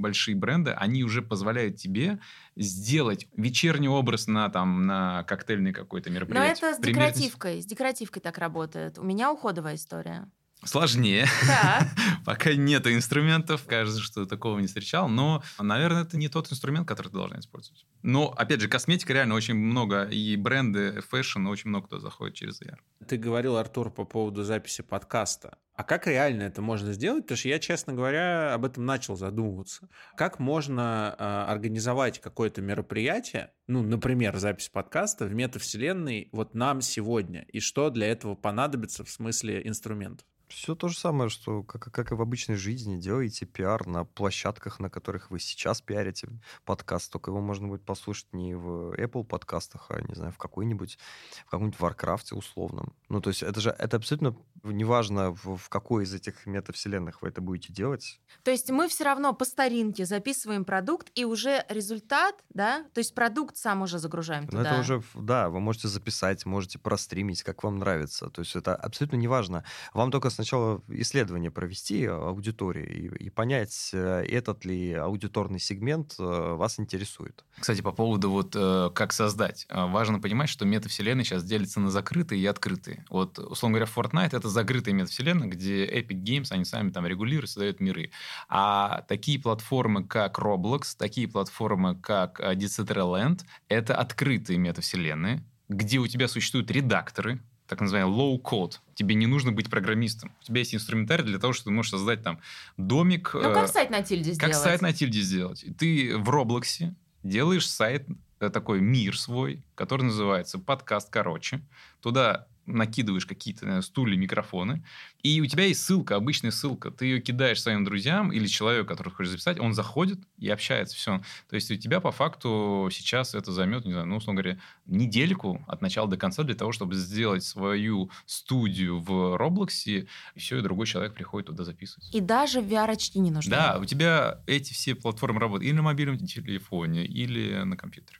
большие бренды, они уже позволяют тебе сделать вечерний образ на, там, на коктейльный какой-то мероприятие. Но это с декоративкой, с декоративкой так работает. У меня уходовая история. Сложнее. Да. *laughs* Пока нет инструментов, кажется, что такого не встречал. Но, наверное, это не тот инструмент, который ты должна использовать. Но, опять же, косметика реально очень много. И бренды, фэшн, очень много кто заходит через VR. Ты говорил, Артур, по поводу записи подкаста. А как реально это можно сделать? Потому что я, честно говоря, об этом начал задумываться. Как можно э, организовать какое-то мероприятие, ну, например, запись подкаста в метавселенной вот нам сегодня? И что для этого понадобится в смысле инструментов? Все то же самое, что как, как и в обычной жизни. Делаете пиар на площадках, на которых вы сейчас пиарите подкаст. Только его можно будет послушать не в Apple подкастах, а, не знаю, в какой-нибудь, в каком-нибудь Warcraft условном. Ну, то есть это же, это абсолютно неважно, в, в какой из этих метавселенных вы это будете делать. То есть мы все равно по старинке записываем продукт, и уже результат, да, то есть продукт сам уже загружаем туда. Ну, это уже, да, вы можете записать, можете простримить, как вам нравится. То есть это абсолютно неважно. Вам только сначала исследование провести аудитории и, и понять, э, этот ли аудиторный сегмент э, вас интересует. Кстати, по поводу вот э, как создать. Важно понимать, что метавселенные сейчас делятся на закрытые и открытые. Вот, условно говоря, Fortnite — это закрытая метавселенная, где Epic Games, они сами там регулируют, создают миры. А такие платформы, как Roblox, такие платформы, как Decentraland — это открытые метавселенные, где у тебя существуют редакторы, так называемый low-code. Тебе не нужно быть программистом. У тебя есть инструментарий для того, чтобы ты можешь создать там домик. Ну, как э, сайт на тильде сделать. Как сайт на тильде сделать. Ты в Роблоксе делаешь сайт, э, такой мир свой, который называется подкаст короче. Туда накидываешь какие-то стулья, микрофоны, и у тебя есть ссылка, обычная ссылка. Ты ее кидаешь своим друзьям или человеку, который хочешь записать, он заходит и общается, все. То есть у тебя по факту сейчас это займет, не знаю, ну, условно говоря, недельку от начала до конца для того, чтобы сделать свою студию в Роблоксе, и все, и другой человек приходит туда записывать. И даже VR-очки не нужны. Да, у тебя эти все платформы работают или на мобильном телефоне, или на компьютере.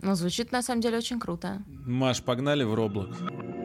Ну, звучит на самом деле очень круто. Маш, погнали в Roblox.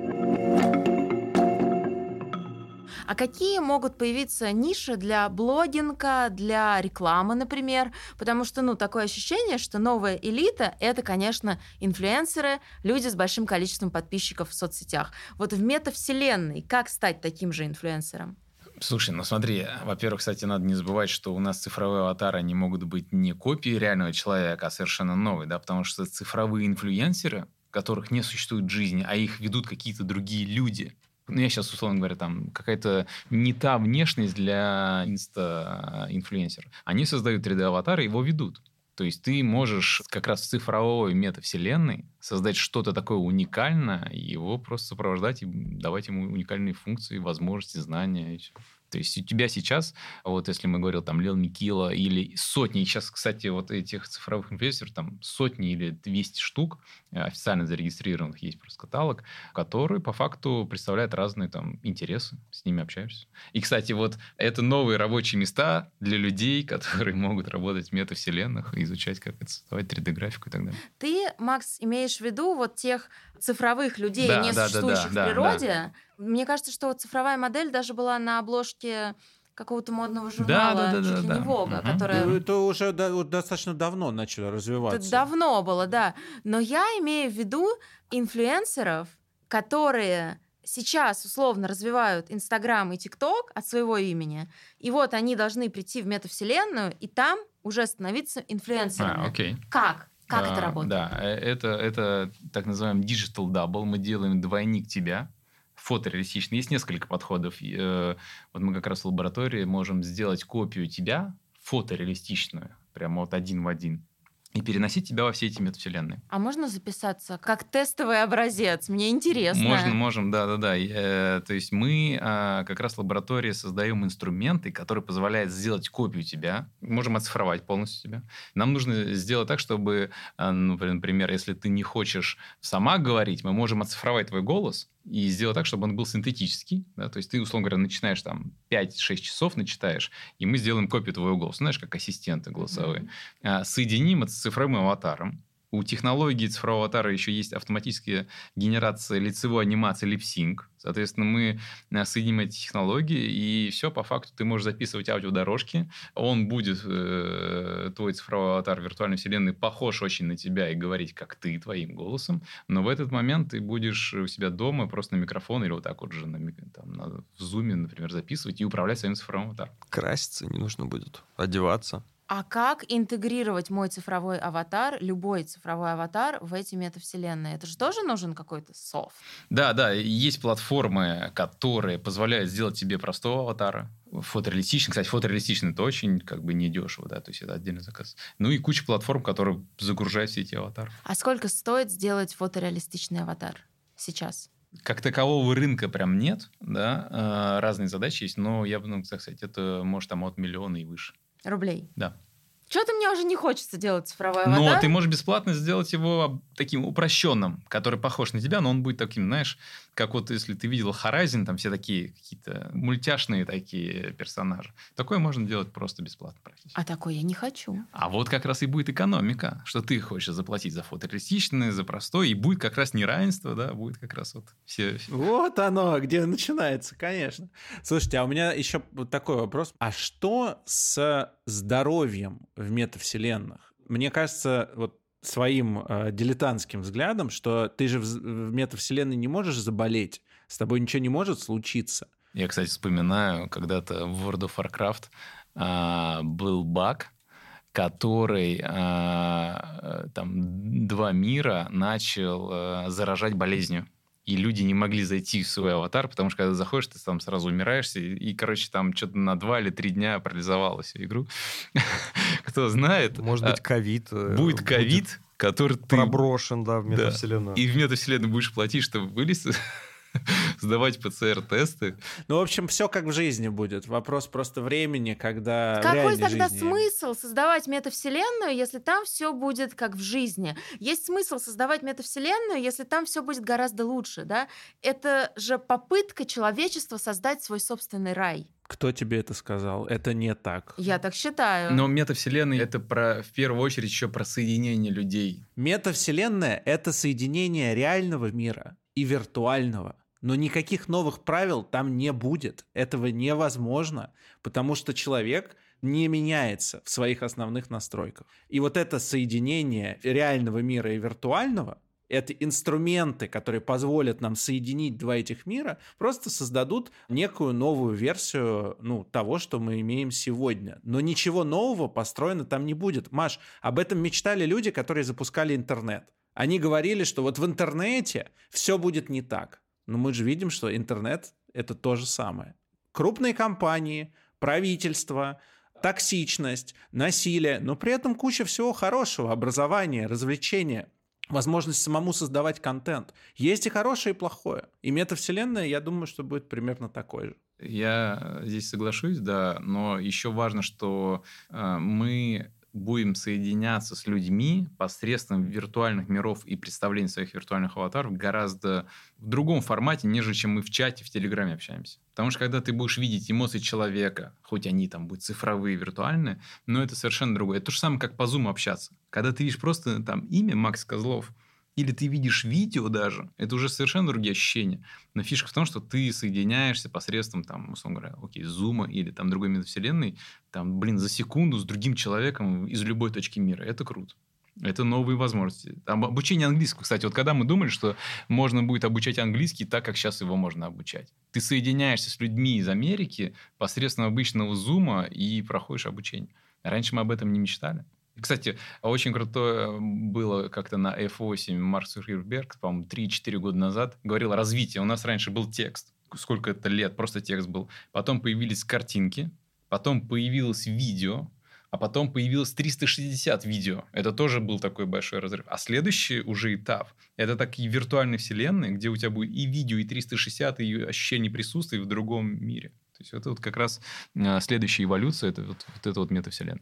А какие могут появиться ниши для блогинга, для рекламы, например? Потому что, ну, такое ощущение, что новая элита — это, конечно, инфлюенсеры, люди с большим количеством подписчиков в соцсетях. Вот в метавселенной как стать таким же инфлюенсером? Слушай, ну смотри, во-первых, кстати, надо не забывать, что у нас цифровые аватары, они могут быть не копией реального человека, а совершенно новые, да, потому что цифровые инфлюенсеры, которых не существует в жизни, а их ведут какие-то другие люди, ну, я сейчас, условно говоря, там какая-то не та внешность для инста-инфлюенсера. Они создают 3D-аватары и его ведут. То есть ты можешь как раз в цифровой метавселенной создать что-то такое уникальное, его просто сопровождать и давать ему уникальные функции, возможности, знания и все. То есть у тебя сейчас, вот если мы говорил там Лил Микила или сотни, сейчас, кстати, вот этих цифровых инфлюенсеров, там сотни или 200 штук э, официально зарегистрированных, есть просто каталог, который по факту представляет разные там интересы, с ними общаешься. И, кстати, вот это новые рабочие места для людей, *laughs* которые могут работать в метавселенных и изучать, как это создавать 3D-графику и так далее. Ты, Макс, имеешь в виду вот тех цифровых людей, Да, не да, да, существующих да, в да, природе? Мне кажется, что вот цифровая модель даже была на обложке какого-то модного журнала, да, да, чуть да, ли да. не Вога, Мгм. которая Ну, это уже достаточно давно начало развиваться. Это давно было, да. Но я имею в виду инфлюенсеров, которые сейчас условно развивают Инстаграм и ТикТок от своего имени, и вот они должны прийти в метавселенную и там уже становиться инфлюенсерами. А, окей. Как? Как это А, работает? Да, э, это, это так называемый digital double. Мы делаем двойник тебя, фотореалистичный. Есть несколько подходов. Э, Вот мы как раз в лаборатории можем сделать копию тебя, фотореалистичную, прямо вот один в один, и переносить тебя во все эти метавселенные. А можно записаться как тестовый образец? Мне интересно. Можно, можем, да-да-да. Э, то есть мы а, как раз в лаборатории создаем инструменты, которые позволяют сделать копию тебя. Можем оцифровать полностью тебя. Нам нужно сделать так, чтобы, а, ну, например, если ты не хочешь сама говорить, мы можем оцифровать твой голос и сделать так, чтобы он был синтетический. Да? То есть ты, условно говоря, начинаешь там 5-6 часов начитаешь, и мы сделаем копию твоего голоса. Знаешь, как ассистенты голосовые. А, Соединим это с цифровым аватаром. У технологии цифрового аватара еще есть автоматическая генерация лицевой анимации липсинг. Соответственно, мы э, соединим эти технологии, и все, по факту ты можешь записывать аудиодорожки. Он будет, э, твой цифровой аватар виртуальной вселенной, похож очень на тебя и говорить, как ты, твоим голосом. Но в этот момент ты будешь у себя дома просто на микрофон или вот так вот же на, там, на- в зуме, например, записывать и управлять своим цифровым аватаром. Краситься не нужно будет, одеваться. А как интегрировать мой цифровой аватар, любой цифровой аватар в эти метавселенные? Это же тоже нужен какой-то софт. Да, да, есть платформы, которые позволяют сделать тебе простого аватара, фотореалистичный. Кстати, фотореалистичный это очень как бы недешево, да, то есть это отдельный заказ. Ну и куча платформ, которые загружают все эти аватары. А сколько стоит сделать фотореалистичный аватар сейчас? Как такового рынка прям нет, да, э, разные задачи есть, но я бы, ну, так сказать, это может там от миллиона и выше. Рублей. Да. Что-то мне уже не хочется делать цифровой Но аватар. ты можешь бесплатно сделать его таким упрощенным, который похож на тебя, но он будет таким, знаешь, как вот если ты видел Horizon, там все такие какие-то мультяшные такие персонажи. Такое можно делать просто бесплатно практически. А такой я не хочу. А вот как раз и будет экономика, что ты хочешь заплатить за фотореалистичное, за простое, и будет как раз неравенство, да, будет как раз вот все... Вот оно, где начинается, конечно. Слушайте, а у меня еще вот такой вопрос. А что с здоровьем в метавселенных? Мне кажется, вот своим э, дилетантским взглядом, что ты же в, в метавселенной не можешь заболеть, с тобой ничего не может случиться. Я, кстати, вспоминаю, когда-то в World of Warcraft а, был баг, который а, э, там два мира начал а, заражать болезнью. И люди не могли зайти в свой аватар, потому что когда заходишь, ты там сразу умираешься. И, и, короче, там что-то на два или три дня парализовало всю игру. *laughs* Кто знает. Может а, быть, ковид. э, Будет ковид, который ты... Проброшен, да, в Да. метавселенную. И в метавселенной будешь платить, чтобы вылезти, *laughs* *laughs* сдавать ПЦР-тесты. Ну, в общем, все как в жизни будет. Вопрос просто времени, когда Какой тогда жизни- смысл создавать метавселенную, если там все будет как в жизни? Есть смысл создавать метавселенную, если там все будет гораздо лучше, да? Это же попытка человечества создать свой собственный рай. Кто тебе это сказал? Это не так. Я так считаю. Но метавселенная это про, в первую очередь еще про соединение людей. Метавселенная — это соединение реального мира и виртуального. Но никаких новых правил там не будет. Этого невозможно, потому что человек не меняется в своих основных настройках. И вот это соединение реального мира и виртуального это инструменты, которые позволят нам соединить два этих мира, просто создадут некую новую версию ну, того, что мы имеем сегодня. Но ничего нового построено там не будет. Маш, об этом мечтали люди, которые запускали интернет. Они говорили, что вот в интернете все будет не так. Но мы же видим, что интернет — это то же самое. Крупные компании, правительство, токсичность, насилие, но при этом куча всего хорошего, образование, развлечения. возможность самому создавать контент. Есть и хорошее, и плохое. И метавселенная, я думаю, что будет примерно такой же. Я здесь соглашусь, да, но еще важно, что э, мы будем соединяться с людьми посредством виртуальных миров и представления своих виртуальных аватаров гораздо в другом формате, нежели чем мы в чате, в Телеграме общаемся. Потому что когда ты будешь видеть эмоции человека, хоть они там будут цифровые, виртуальные, но это совершенно другое. Это то же самое, как по Zoom общаться. Когда ты видишь просто там имя Макс Козлов, или ты видишь видео даже, это уже совершенно другие ощущения. Но фишка в том, что ты соединяешься посредством, там, условно говоря, окей, зума или там другой метавселенной, там, блин, за секунду с другим человеком из любой точки мира. Это круто. Это новые возможности. Там обучение английского, кстати, вот когда мы думали, что можно будет обучать английский так, как сейчас его можно обучать. Ты соединяешься с людьми из Америки посредством обычного зума и проходишь обучение. Раньше мы об этом не мечтали. Кстати, очень крутое было как-то на F8 Марк Цукерберг, по-моему, 3-4 года назад, говорил о развитии. У нас раньше был текст, сколько это лет, просто текст был. Потом появились картинки, потом появилось видео, а потом появилось 360 видео. Это тоже был такой большой разрыв. А следующий уже этап – это такие виртуальные вселенные, где у тебя будет и видео, и 360, и ощущение присутствия в другом мире. То есть это вот как раз а, следующая эволюция, это вот, вот эта вот метавселенная.